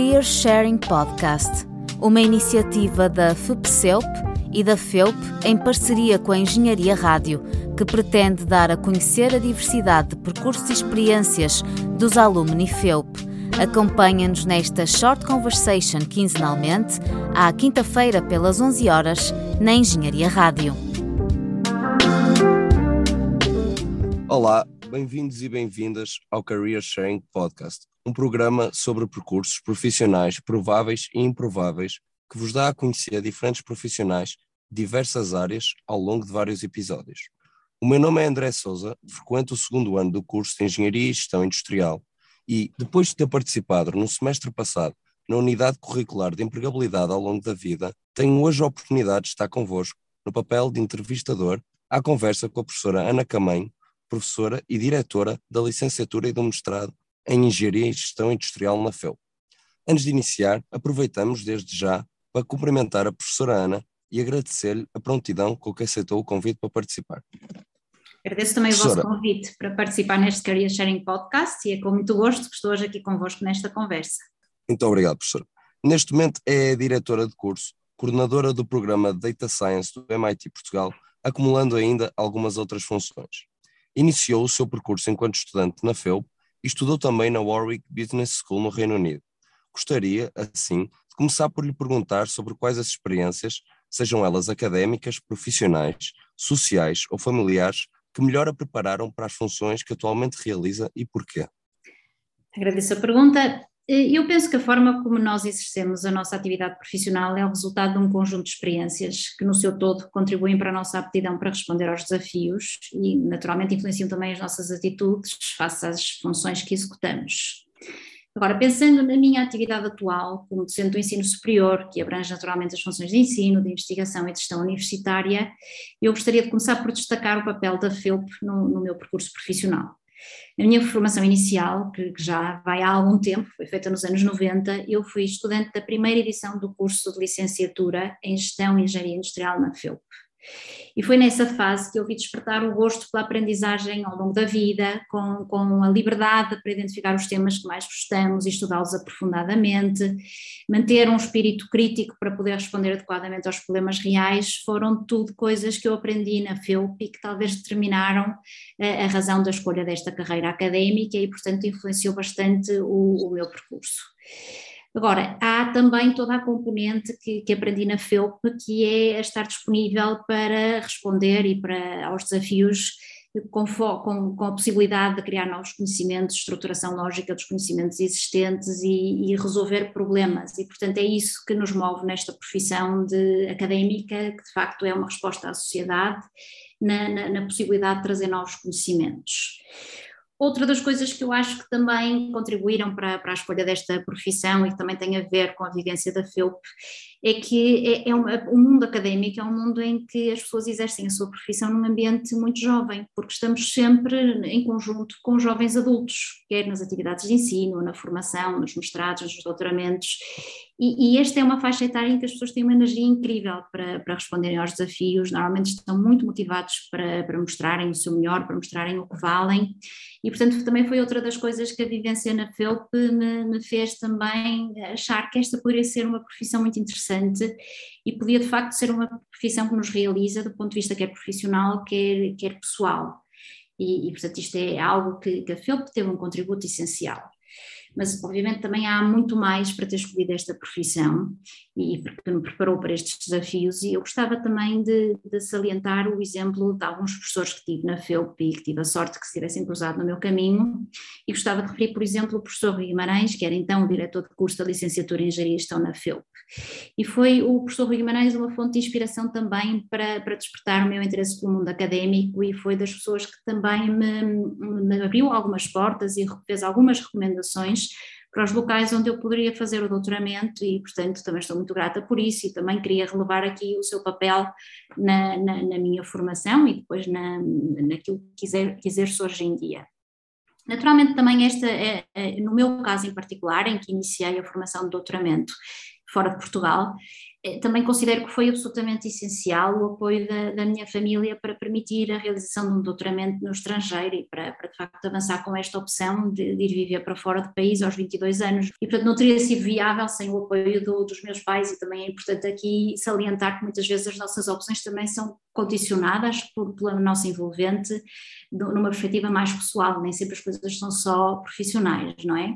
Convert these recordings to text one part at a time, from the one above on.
Career Sharing Podcast, uma iniciativa da FUPCELP e da FEUP em parceria com a Engenharia Rádio, que pretende dar a conhecer a diversidade de percursos e experiências dos alumni FEUP. Acompanha-nos nesta Short Conversation quinzenalmente, à quinta-feira pelas 11 horas, na Engenharia Rádio. Olá, bem-vindos e bem-vindas ao Career Sharing Podcast, um programa sobre percursos profissionais prováveis e improváveis que vos dá a conhecer diferentes profissionais de diversas áreas ao longo de vários episódios. O meu nome é André Souza, frequento o segundo ano do curso de Engenharia e Gestão Industrial e, depois de ter participado no semestre passado na Unidade Curricular de Empregabilidade ao longo da vida, tenho hoje a oportunidade de estar convosco no papel de entrevistador à conversa com a professora Ana Camém, professora e diretora da licenciatura e do mestrado em Engenharia e Gestão Industrial na FEU. Antes de iniciar, aproveitamos desde já para cumprimentar a professora Ana e agradecer-lhe a prontidão com que aceitou o convite para participar. Agradeço também professora. o vosso convite para participar neste Career Sharing Podcast e é com muito gosto que estou hoje aqui convosco nesta conversa. Muito obrigado, professora. Neste momento é a diretora de curso, coordenadora do programa Data Science do MIT Portugal, acumulando ainda algumas outras funções. Iniciou o seu percurso enquanto estudante na FEUP estudou também na Warwick Business School no Reino Unido. Gostaria, assim, de começar por lhe perguntar sobre quais as experiências, sejam elas académicas, profissionais, sociais ou familiares, que melhor a prepararam para as funções que atualmente realiza e porquê. Agradeço a pergunta. Eu penso que a forma como nós exercemos a nossa atividade profissional é o resultado de um conjunto de experiências que, no seu todo, contribuem para a nossa aptidão para responder aos desafios e, naturalmente, influenciam também as nossas atitudes face às funções que executamos. Agora, pensando na minha atividade atual como docente do ensino superior, que abrange naturalmente as funções de ensino, de investigação e de gestão universitária, eu gostaria de começar por destacar o papel da FEUP no, no meu percurso profissional. Na minha formação inicial, que, que, já vai há algum tempo, foi feita nos anos 90, eu fui estudante da primeira edição do curso de licenciatura em Gestão e Engenharia Industrial na FEUP. E foi nessa fase que eu vi despertar o gosto pela aprendizagem ao longo da vida, com, com a liberdade para identificar os temas que mais gostamos e estudá-los aprofundadamente, manter um espírito crítico para poder responder adequadamente aos problemas reais, foram tudo coisas que eu aprendi na FEUP e que talvez determinaram a, eh, a razão da escolha desta carreira académica e, portanto, influenciou bastante o, o meu percurso. Agora, há também toda a componente que, que aprendi na FEUP, que é estar disponível para responder e para aos desafios com, com, com, a possibilidade de criar novos conhecimentos, estruturação lógica dos conhecimentos existentes e, e, resolver problemas. E, portanto, é isso que nos move nesta profissão de académica, que de facto é uma resposta à sociedade, na, na, na possibilidade de trazer novos conhecimentos. Outra das coisas que eu acho que também contribuíram para, para a escolha desta profissão e que também tem a ver com a vivência da FEUP é que é, é uma, o mundo académico é um mundo em que as pessoas exercem a sua profissão num ambiente muito jovem, porque estamos sempre em conjunto com jovens adultos, quer nas atividades de ensino, na formação, nos mestrados, nos doutoramentos, e, e esta é uma faixa etária em que as pessoas têm uma energia incrível para, para responderem aos desafios, normalmente estão muito motivados para, para mostrarem o seu melhor, para mostrarem o que valem, e portanto também foi outra das coisas que a vivência na FEUP me, me fez também achar que esta poderia ser uma profissão muito interessante interessante e podia de facto ser uma profissão que nos realiza do ponto de vista quer profissional, quer, quer pessoal. E, e portanto isto é algo que, que a FEUP teve um contributo essencial mas obviamente também há muito mais para ter escolhido esta profissão e porque me preparou para estes desafios e eu gostava também de, de salientar o exemplo de alguns professores que tive na FEUP e que tive a sorte que se tivessem cruzado no meu caminho e gostava de referir, por exemplo, o professor Rui Guimarães, que era então o diretor de curso da licenciatura em Engenharia e Gestão na FEUP. E foi o professor Rui Guimarães uma fonte de inspiração também para, para despertar o meu interesse pelo mundo académico e foi das pessoas que também me, me abriu algumas portas e fez algumas recomendações para os locais onde eu poderia fazer o doutoramento e, portanto, também estou muito grata por isso e também queria relevar aqui o seu papel na, na, na minha formação e depois na, naquilo que quiser, exerço hoje em dia. Naturalmente também esta, é, é, no meu caso em particular, em que iniciei a formação de doutoramento, fora de Portugal. Eh, também considero que foi absolutamente essencial o apoio da, da, minha família para permitir a realização de um doutoramento no estrangeiro e para, para de facto avançar com esta opção de, de, ir viver para fora do país aos 22 anos. E portanto não teria sido viável sem o apoio do, dos meus pais e também é importante aqui salientar que muitas vezes as nossas opções também são condicionadas por, pela nossa envolvente numa perspectiva mais pessoal, nem sempre as coisas são só profissionais, não é?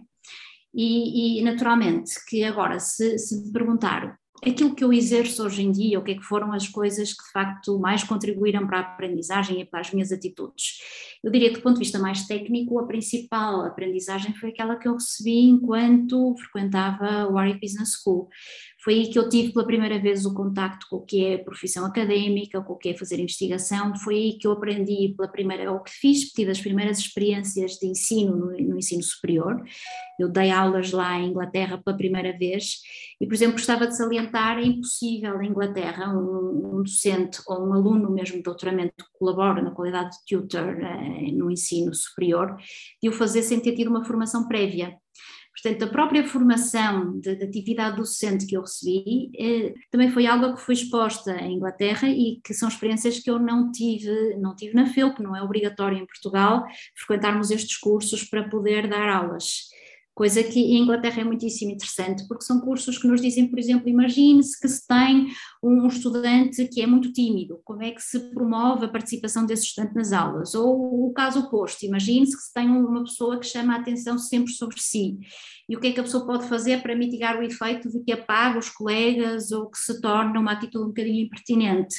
E, e, naturalmente que agora, se, se me perguntar aquilo que eu exerço hoje em dia, o que é que foram as coisas que de facto mais contribuíram para a aprendizagem e para as minhas atitudes. Eu diria que do ponto de vista mais técnico, a principal aprendizagem foi aquela que eu recebi enquanto frequentava o Warwick Business School. Foi aí que eu tive pela primeira vez o contacto com o que é profissão académica, com o que é fazer investigação, foi aí que eu aprendi pela primeira, ou que fiz, tive as primeiras experiências de ensino no, no ensino superior. Eu dei aulas lá em Inglaterra pela primeira vez e, por exemplo, gostava de salientar, é impossível em Inglaterra um, um docente ou um aluno mesmo de doutoramento que colabora na qualidade de tutor eh, no ensino superior, de o fazer sem ter tido uma formação prévia. Portanto, a própria formação de, de atividade docente que eu recebi eh, também foi algo que foi exposta em Inglaterra e que são experiências que eu não tive, não tive na FEUP, não é obrigatório em Portugal frequentarmos estes cursos para poder dar aulas coisa que em Inglaterra é muitíssimo interessante, porque são cursos que nos dizem, por exemplo, imagine-se que se tem um estudante que é muito tímido, como é que se promove a participação desse estudante nas aulas? Ou o caso oposto, imagine-se que se tem uma pessoa que chama a atenção sempre sobre si, e o que é que a pessoa pode fazer para mitigar o efeito de que apaga os colegas ou que se torna uma atitude um bocadinho impertinente?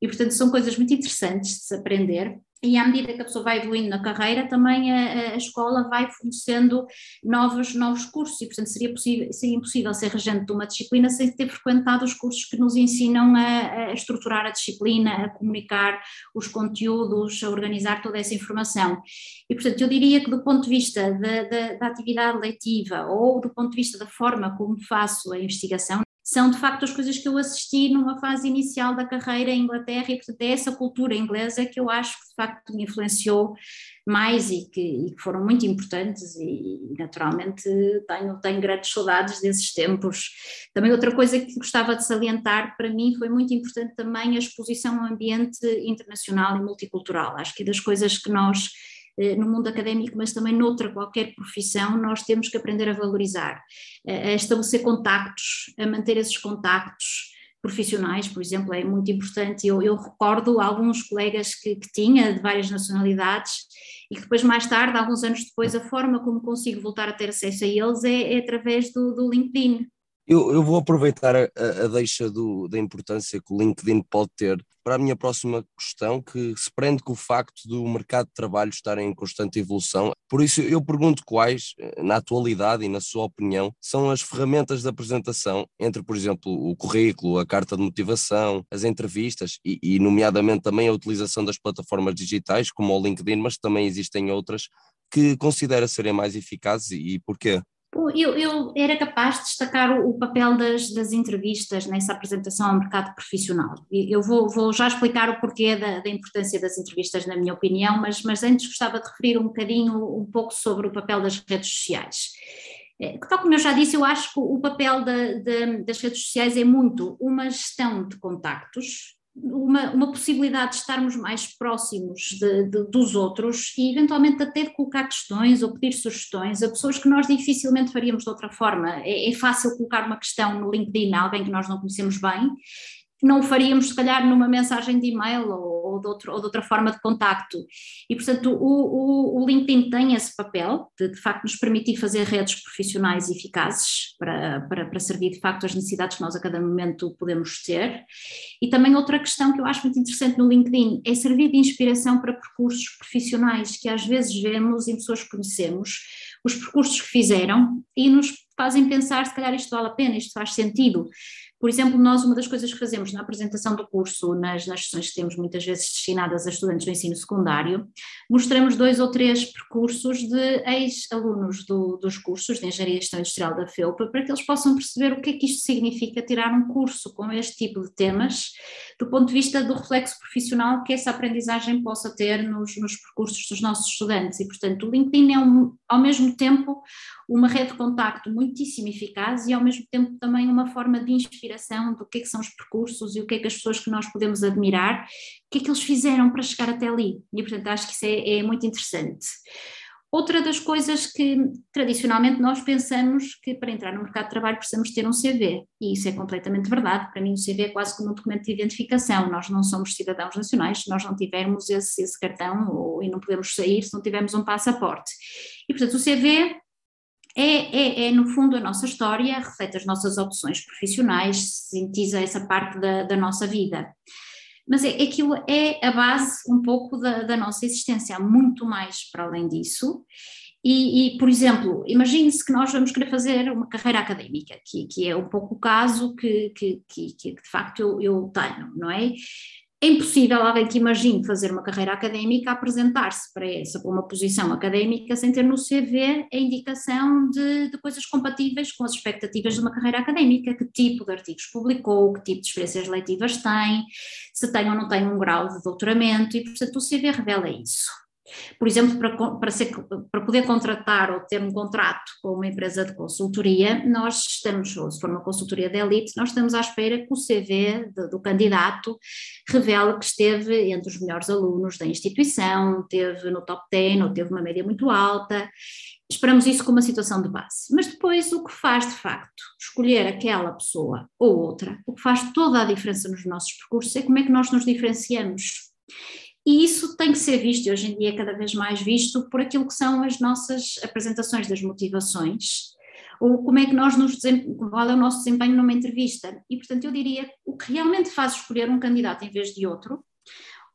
E, portanto, são coisas muito interessantes de se aprender e à medida que a pessoa vai evoluindo na carreira, também a, a, escola vai fornecendo novos, novos cursos, e portanto seria, possível, seria impossível ser regente de uma disciplina sem ter frequentado os cursos que nos ensinam a, a, estruturar a disciplina, a comunicar os conteúdos, a organizar toda essa informação. E portanto eu diria que do ponto de vista da, da, da atividade letiva ou do ponto de vista da forma como faço a investigação, são de facto as coisas que eu assisti numa fase inicial da carreira em Inglaterra e portanto é essa cultura inglesa que eu acho que de facto me influenciou mais e que, e que foram muito importantes e, naturalmente tenho, tenho grandes saudades desses tempos. Também outra coisa que gostava de salientar para mim foi muito importante também a exposição ao ambiente internacional e multicultural. Acho que é das coisas que nós no mundo académico, mas também noutra qualquer profissão, nós temos que aprender a valorizar, a estabelecer contactos, a manter esses contactos profissionais, por exemplo, é muito importante. Eu, eu recordo alguns colegas que, que, tinha de várias nacionalidades e que depois, mais tarde, alguns anos depois, a forma como consigo voltar a ter acesso a eles é, é através do, do LinkedIn. Eu, eu, vou aproveitar a, a deixa do, da importância que o LinkedIn pode ter para a minha próxima questão, que se prende com o facto do mercado de trabalho estar em constante evolução. Por isso, eu pergunto quais, na atualidade e na sua opinião, são as ferramentas de apresentação entre, por exemplo, o currículo, a carta de motivação, as entrevistas e, e nomeadamente também a utilização das plataformas digitais, como o LinkedIn, mas também existem outras que considera serem mais eficazes e, e porquê? Eu, eu, era capaz de destacar o, o papel das, das, entrevistas nessa apresentação ao mercado profissional. Eu vou, vou já explicar o porquê da, da, importância das entrevistas, na minha opinião, mas, mas antes gostava de referir um bocadinho, um pouco sobre o papel das redes sociais. É, tal como eu já disse, eu acho que o papel da, da, das redes sociais é muito uma gestão de contactos, uma, uma, possibilidade de estarmos mais próximos de, de, dos outros e eventualmente até de colocar questões ou pedir sugestões a pessoas que nós dificilmente faríamos de outra forma. É, é fácil colocar uma questão no LinkedIn a alguém que nós não conhecemos bem não o faríamos se calhar numa mensagem de e-mail ou, ou, de, outro, ou de outra forma de contacto. E portanto o, o, o LinkedIn tem esse papel de de facto nos permitir fazer redes profissionais eficazes para, para, para servir de facto as necessidades que nós a cada momento podemos ter. E também outra questão que eu acho muito interessante no LinkedIn é servir de inspiração para percursos profissionais que às vezes vemos em pessoas que conhecemos, os percursos que fizeram e nos fazem pensar se calhar isto vale a pena, isto faz sentido. Por exemplo, nós, uma das coisas que fazemos na apresentação do curso, nas, nas sessões que temos muitas vezes destinadas a estudantes do ensino secundário, mostramos dois ou três percursos de ex-alunos do, dos cursos de Engenharia e Gestão Industrial da FEUPA, para que eles possam perceber o que é que isto significa tirar um curso com este tipo de temas do ponto de vista do reflexo profissional que essa aprendizagem possa ter nos, nos percursos dos nossos estudantes. E, portanto, o LinkedIn é, um, ao mesmo tempo, uma rede de contacto muitíssimo eficaz e, ao mesmo tempo, também uma forma de inspiração do que, é que são os percursos e o que é que as pessoas que nós podemos admirar, o que é que eles fizeram para chegar até ali. E, portanto, acho que isso é, é muito interessante. Outra das coisas que tradicionalmente nós pensamos que para entrar no mercado de trabalho precisamos ter um CV, e isso é completamente verdade. Para mim, o CV é quase como um documento de identificação. Nós não somos cidadãos nacionais se nós não tivermos esse, esse cartão ou, e não podemos sair se não tivermos um passaporte. E, portanto, o CV é, é, é, no fundo, a nossa história, reflete as nossas opções profissionais, sintetiza essa parte da, da nossa vida mas é, aquilo é a base um pouco da, da nossa existência, há muito mais para além disso. E, e, por exemplo, imagine-se que nós vamos querer fazer uma carreira académica, que, que é um pouco o caso que, que, que, que de facto eu, eu, tenho, não é? É impossível alguém que imagine fazer uma carreira académica apresentar-se para essa, para uma posição académica, sem ter no CV a indicação de, de, coisas compatíveis com as expectativas de uma carreira académica, que tipo de artigos publicou, que tipo de experiências letivas tem, se tem ou não tem um grau de doutoramento, e portanto o CV revela isso. Por exemplo, para, para, ser, para, poder contratar ou ter um contrato com uma empresa de consultoria, nós estamos, se for uma consultoria de elite, nós estamos à espera que o CV de, do candidato revele que esteve entre os melhores alunos da instituição, teve no top 10 ou teve uma média muito alta. Esperamos isso como uma situação de base. Mas depois, o que faz de facto escolher aquela pessoa ou outra, o que faz toda a diferença nos nossos percursos é como é que nós nos diferenciamos. E isso tem que ser visto, e hoje em dia é cada vez mais visto, por aquilo que são as nossas apresentações das motivações, ou como é que nós nos qual é o nosso desempenho numa entrevista. E, portanto, eu diria o que realmente faz escolher um candidato em vez de outro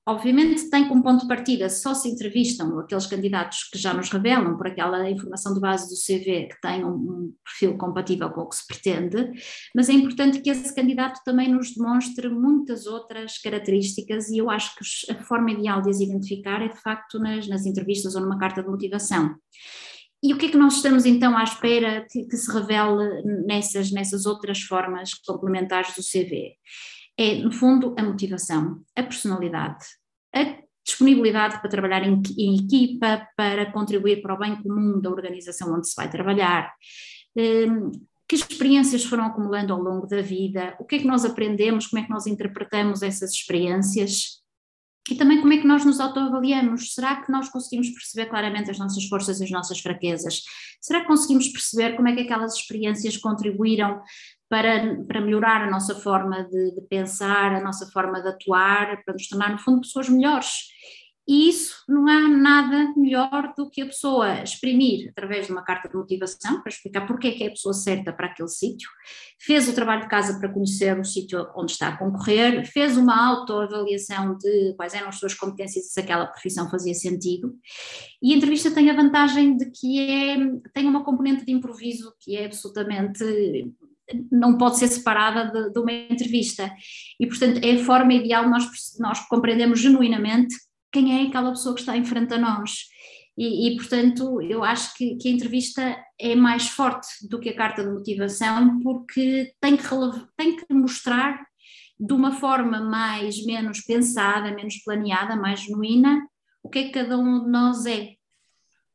Obviamente tem como ponto de partida, só se entrevistam aqueles candidatos que já nos revelam por aquela informação de base do CV que tem um, perfil compatível com o que se pretende, mas é importante que esse candidato também nos demonstre muitas outras características e eu acho que a forma ideal de as identificar é de facto nas, nas entrevistas ou numa carta de motivação. E o que é que nós estamos então à espera que, que se revele nessas, nessas outras formas complementares do CV? É, no fundo, a motivação, a personalidade, a disponibilidade para trabalhar em, em, equipa, para contribuir para o bem comum da organização onde se vai trabalhar, um, que experiências foram acumulando ao longo da vida, o que é que nós aprendemos, como é que nós interpretamos essas experiências e também como é que nós nos autoavaliamos. Será que nós conseguimos perceber claramente as nossas forças e as nossas fraquezas? Será que conseguimos perceber como é que aquelas experiências contribuíram para, para melhorar a nossa forma de, de, pensar, a nossa forma de atuar, para nos tornar, no fundo, pessoas melhores. E isso não há nada melhor do que a pessoa exprimir através de uma carta de motivação, para explicar porque é que é a pessoa certa para aquele sítio, fez o trabalho de casa para conhecer o sítio onde está a concorrer, fez uma autoavaliação de quais eram as suas competências e se aquela profissão fazia sentido. E a entrevista tem a vantagem de que é, tem uma componente de improviso que é absolutamente não pode ser separada de, de, uma entrevista. E, portanto, é a forma ideal nós, nós compreendemos genuinamente quem é aquela pessoa que está em frente a nós. E, e portanto, eu acho que, que, a entrevista é mais forte do que a carta de motivação, porque tem que, tem que mostrar de uma forma mais, menos pensada, menos planeada, mais genuína, o que é que cada um de nós é.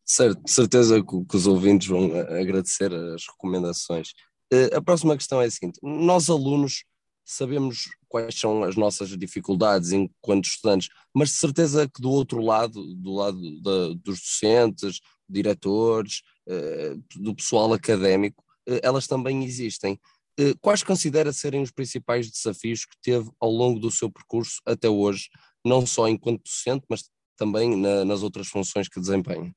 Certo, certeza que, que os ouvintes vão agradecer as recomendações. Eh, a próxima questão é a seguinte: nós, alunos, sabemos quais são as nossas dificuldades enquanto estudantes, mas de certeza que do outro lado, do lado da, dos docentes, diretores, eh, do pessoal académico, eh, elas também existem. Quais considera serem os principais desafios que teve ao longo do seu percurso até hoje, não só enquanto docente, mas também na, nas outras funções que desempenha?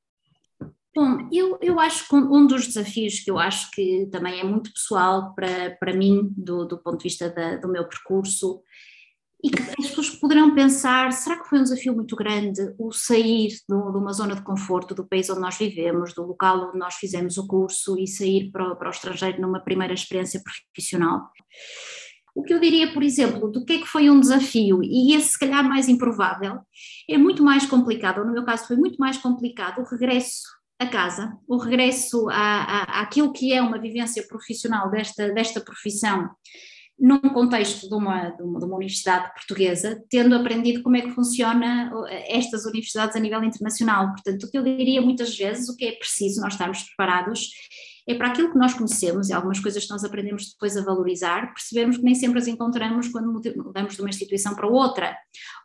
Bom, eu, eu acho que um dos desafios que eu acho que também é muito pessoal para, para mim, do, do ponto de vista da, do meu percurso, e que as pessoas poderão pensar: será que foi um desafio muito grande o sair de uma zona de conforto do país onde nós vivemos, do local onde nós fizemos o curso e sair para, para o estrangeiro numa primeira experiência profissional? O que eu diria, por exemplo, do que é que foi um desafio, e esse se calhar mais improvável, é muito mais complicado, ou no meu caso foi muito mais complicado, o regresso a casa, o regresso à, à, àquilo que é uma vivência profissional desta, desta profissão num contexto de uma, de uma, de uma universidade portuguesa, tendo aprendido como é que funciona estas universidades a nível internacional. Portanto, o que eu diria muitas vezes, o que é preciso nós estarmos preparados é para aquilo que nós conhecemos e algumas coisas que nós aprendemos depois a valorizar, percebermos que nem sempre as encontramos quando mudamos de uma instituição para outra,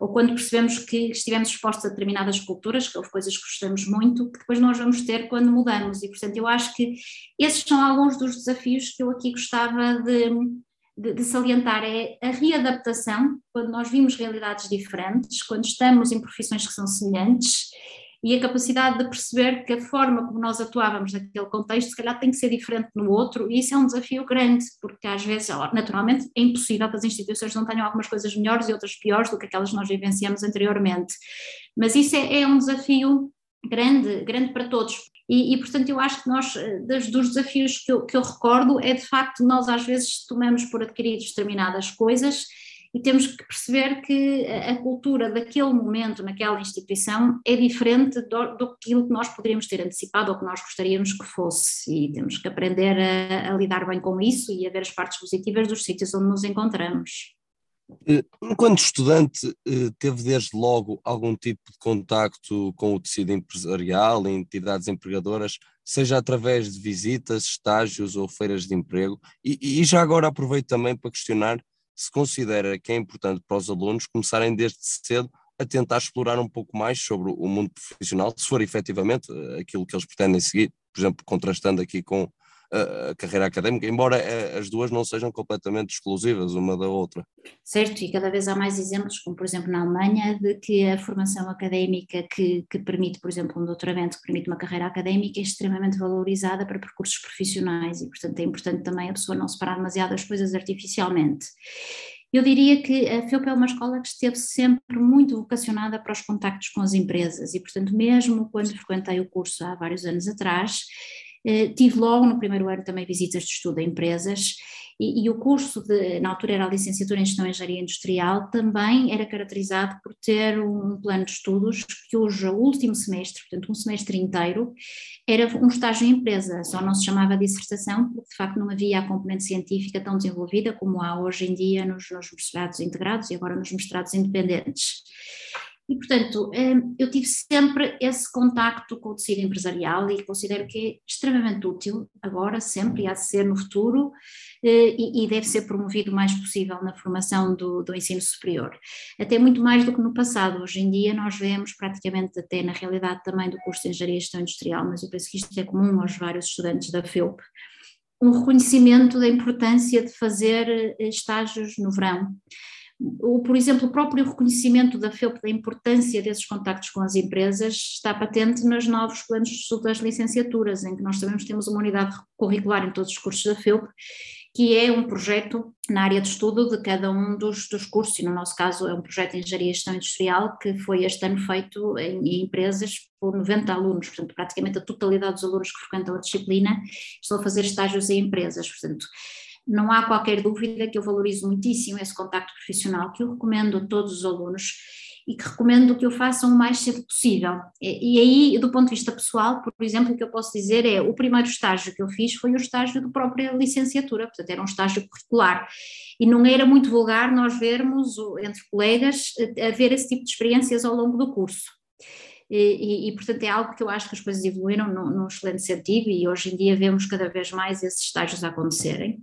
ou quando percebemos que estivemos expostos a determinadas culturas, que houve coisas que gostamos muito, que depois nós vamos ter quando mudamos, e portanto eu acho que esses são alguns dos desafios que eu aqui gostava de, de, de, salientar. É a readaptação, quando nós vimos realidades diferentes, quando estamos em profissões que são semelhantes, e a capacidade de perceber que a forma como nós atuávamos naquele contexto, se calhar tem que ser diferente no outro, e isso é um desafio grande, porque às vezes, naturalmente, é impossível que as instituições não tenham algumas coisas melhores e outras piores do que aquelas que nós vivenciamos anteriormente. Mas isso é, é um desafio grande, grande para todos. E, e, portanto, eu acho que nós, eh, dos, dos desafios que eu, que eu recordo, é de facto nós às vezes tomamos por adquiridos determinadas coisas e temos que perceber que a cultura daquele momento, naquela instituição, é diferente do, do que nós poderíamos ter antecipado ou que nós gostaríamos que fosse, e temos que aprender a, a lidar bem com isso e a ver as partes positivas dos sítios onde nos encontramos. Eh, enquanto estudante, eh, teve desde logo algum tipo de contacto com o tecido empresarial, entidades empregadoras, seja através de visitas, estágios ou feiras de emprego? E, e já agora aproveito também para questionar se considera que é importante para os alunos começarem desde cedo a tentar explorar um pouco mais sobre o mundo profissional, se for efetivamente eh, aquilo que eles pretendem seguir, por exemplo, contrastando aqui com a carreira académica, embora eh, as duas não sejam completamente exclusivas uma da outra. Certo, e cada vez há mais exemplos, como por exemplo na Alemanha, de que a formação académica que, que permite, por exemplo, um doutoramento que permite uma carreira académica é extremamente valorizada para percursos profissionais e, portanto, é importante também a pessoa não separar demasiado as coisas artificialmente. Eu diria que a FEUP é uma escola que esteve sempre muito vocacionada para os contactos com as empresas e, portanto, mesmo quando frequentei o curso há vários anos atrás, tive logo no primeiro ano também visitas de estudo a empresas e, e, o curso, de, na altura era a licenciatura em Gestão e Engenharia Industrial, também era caracterizado por ter um plano de estudos cujo último semestre, portanto um semestre inteiro, era um estágio em empresa, só não se chamava dissertação porque de facto não havia a componente científica tão desenvolvida como há hoje em dia nos, nos mestrados integrados e agora nos mestrados independentes. E, portanto, hum, eu tive sempre esse contacto com o tecido empresarial e considero que é extremamente útil agora, sempre, e há de ser no futuro, eh, e deve ser promovido o mais possível na formação do, do ensino superior. Até muito mais do que no passado. Hoje em dia nós vemos praticamente, até na realidade também do curso de Engenharia e Gestão Industrial, mas eu penso que isto é comum aos vários estudantes da FEUP, um reconhecimento da importância de fazer eh, estágios no verão o, por exemplo, o próprio reconhecimento da FEUP da importância desses contactos com as empresas está patente nos novos planos de estudo das licenciaturas, em que nós sabemos que temos uma unidade curricular em todos os cursos da FEUP, que é um projeto na área de estudo de cada um dos, dos cursos, e no nosso caso é um projeto de Engenharia e Gestão Industrial, que foi este ano feito em, em empresas por 90 alunos, portanto praticamente a totalidade dos alunos que frequentam a disciplina estão a fazer estágios em empresas, portanto não há qualquer dúvida que eu valorizo muitíssimo esse contacto profissional, que eu recomendo a todos os alunos e que recomendo que o façam o mais cedo possível. E, aí, do ponto de vista pessoal, por exemplo, o que eu posso dizer é, o primeiro estágio que eu fiz foi o estágio da própria licenciatura, portanto era um estágio curricular, e não era muito vulgar nós vermos, entre colegas, a ver esse tipo de experiências ao longo do curso. E, e, e, portanto é algo que eu acho que as coisas evoluíram num, num, excelente sentido e hoje em dia vemos cada vez mais esses estágios a acontecerem.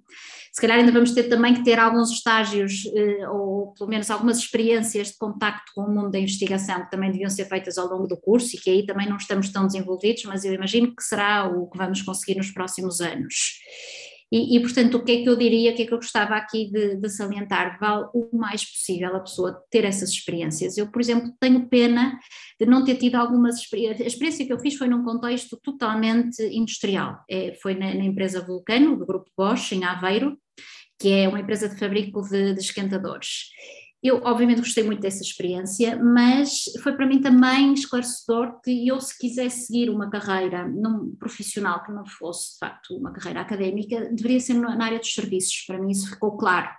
Se calhar ainda vamos ter também que ter alguns estágios eh, ou pelo menos algumas experiências de contacto com o mundo da investigação que também deviam ser feitas ao longo do curso e que aí também não estamos tão desenvolvidos, mas eu imagino que será o que vamos conseguir nos próximos anos. E, e, portanto, o que é que eu diria, o que é que eu gostava aqui de, de, salientar? Vale o mais possível a pessoa ter essas experiências. Eu, por exemplo, tenho pena de não ter tido algumas experiências. A experiência que eu fiz foi num contexto totalmente industrial. É, foi na, na, empresa Vulcano, do grupo Bosch, em Aveiro, que é uma empresa de fabrico de, de esquentadores. Eu, obviamente, gostei muito dessa experiência, mas foi para mim também esclarecedor que eu, se quisesse seguir uma carreira num profissional que não fosse, de facto, uma carreira académica, deveria ser na área dos serviços. Para mim, isso ficou claro.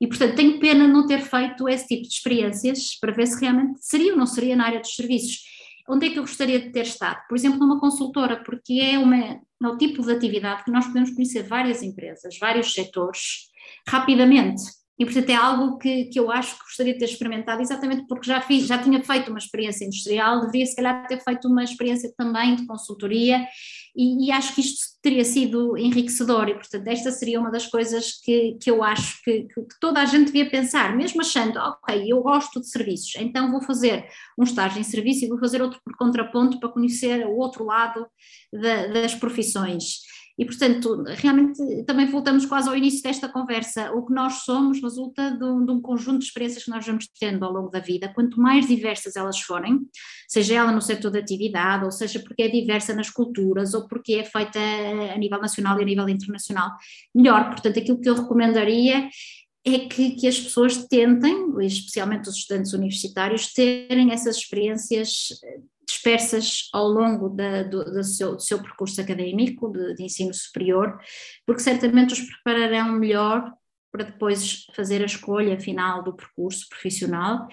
E, portanto, tenho pena não ter feito esse tipo de experiências para ver se realmente seria ou não seria na área dos serviços. Onde é que eu gostaria de ter estado? Por exemplo, numa consultora, porque é, uma, é o tipo de atividade que nós podemos conhecer várias empresas, vários setores rapidamente. E, portanto, é algo que, que eu acho que gostaria de ter experimentado, exatamente porque já, fiz, já tinha feito uma experiência industrial, deveria, se calhar, ter feito uma experiência também de consultoria, e, e acho que isto teria sido enriquecedor. E, portanto, esta seria uma das coisas que, que eu acho que, que, toda a gente devia pensar, mesmo achando, ok, eu gosto de serviços, então vou fazer um estágio em serviço e vou fazer outro por contraponto para conhecer o outro lado da, das profissões. E, portanto, realmente também voltamos quase ao início desta conversa. O que nós somos resulta de um, de um, conjunto de experiências que nós vamos tendo ao longo da vida. Quanto mais diversas elas forem, seja ela no setor de atividade, ou seja porque é diversa nas culturas, ou porque é feita a nível nacional e a nível internacional, melhor. Portanto, aquilo que eu recomendaria é que, que, as pessoas tentem, especialmente os estudantes universitários, terem essas experiências dispersas ao longo da, do, do, seu, do, seu, percurso académico de, de, ensino superior, porque certamente os prepararão melhor para depois fazer a escolha final do percurso profissional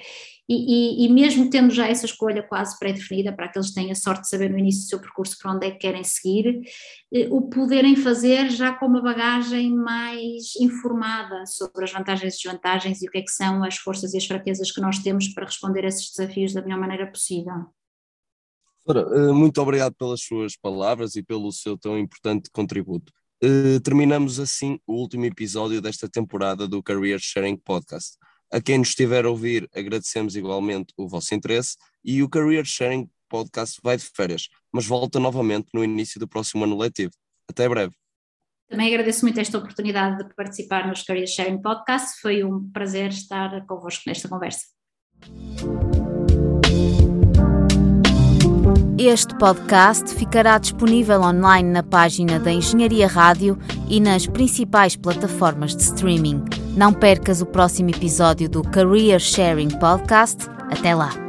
e, e, e mesmo tendo já essa escolha quase pré-definida para que têm a sorte de saber no início do seu percurso para onde é que querem seguir, eh, o poderem fazer já com uma bagagem mais informada sobre as vantagens e desvantagens e o que é que são as forças e as fraquezas que nós temos para responder a esses desafios da melhor maneira possível. Eh, muito obrigado pelas suas palavras e pelo seu tão importante contributo. Eh, terminamos assim o último episódio desta temporada do Career Sharing Podcast. A quem nos estiver a ouvir, agradecemos igualmente o vosso interesse e o Career Sharing Podcast vai de férias, mas volta novamente no início do próximo ano letivo. Até breve. Também agradeço muito esta oportunidade de participar nos Career Sharing Podcast. Foi um prazer estar convosco nesta conversa. Este podcast ficará disponível online na página da Engenharia Rádio e nas principais plataformas de streaming. Não percas o próximo episódio do Career Sharing Podcast. Até lá!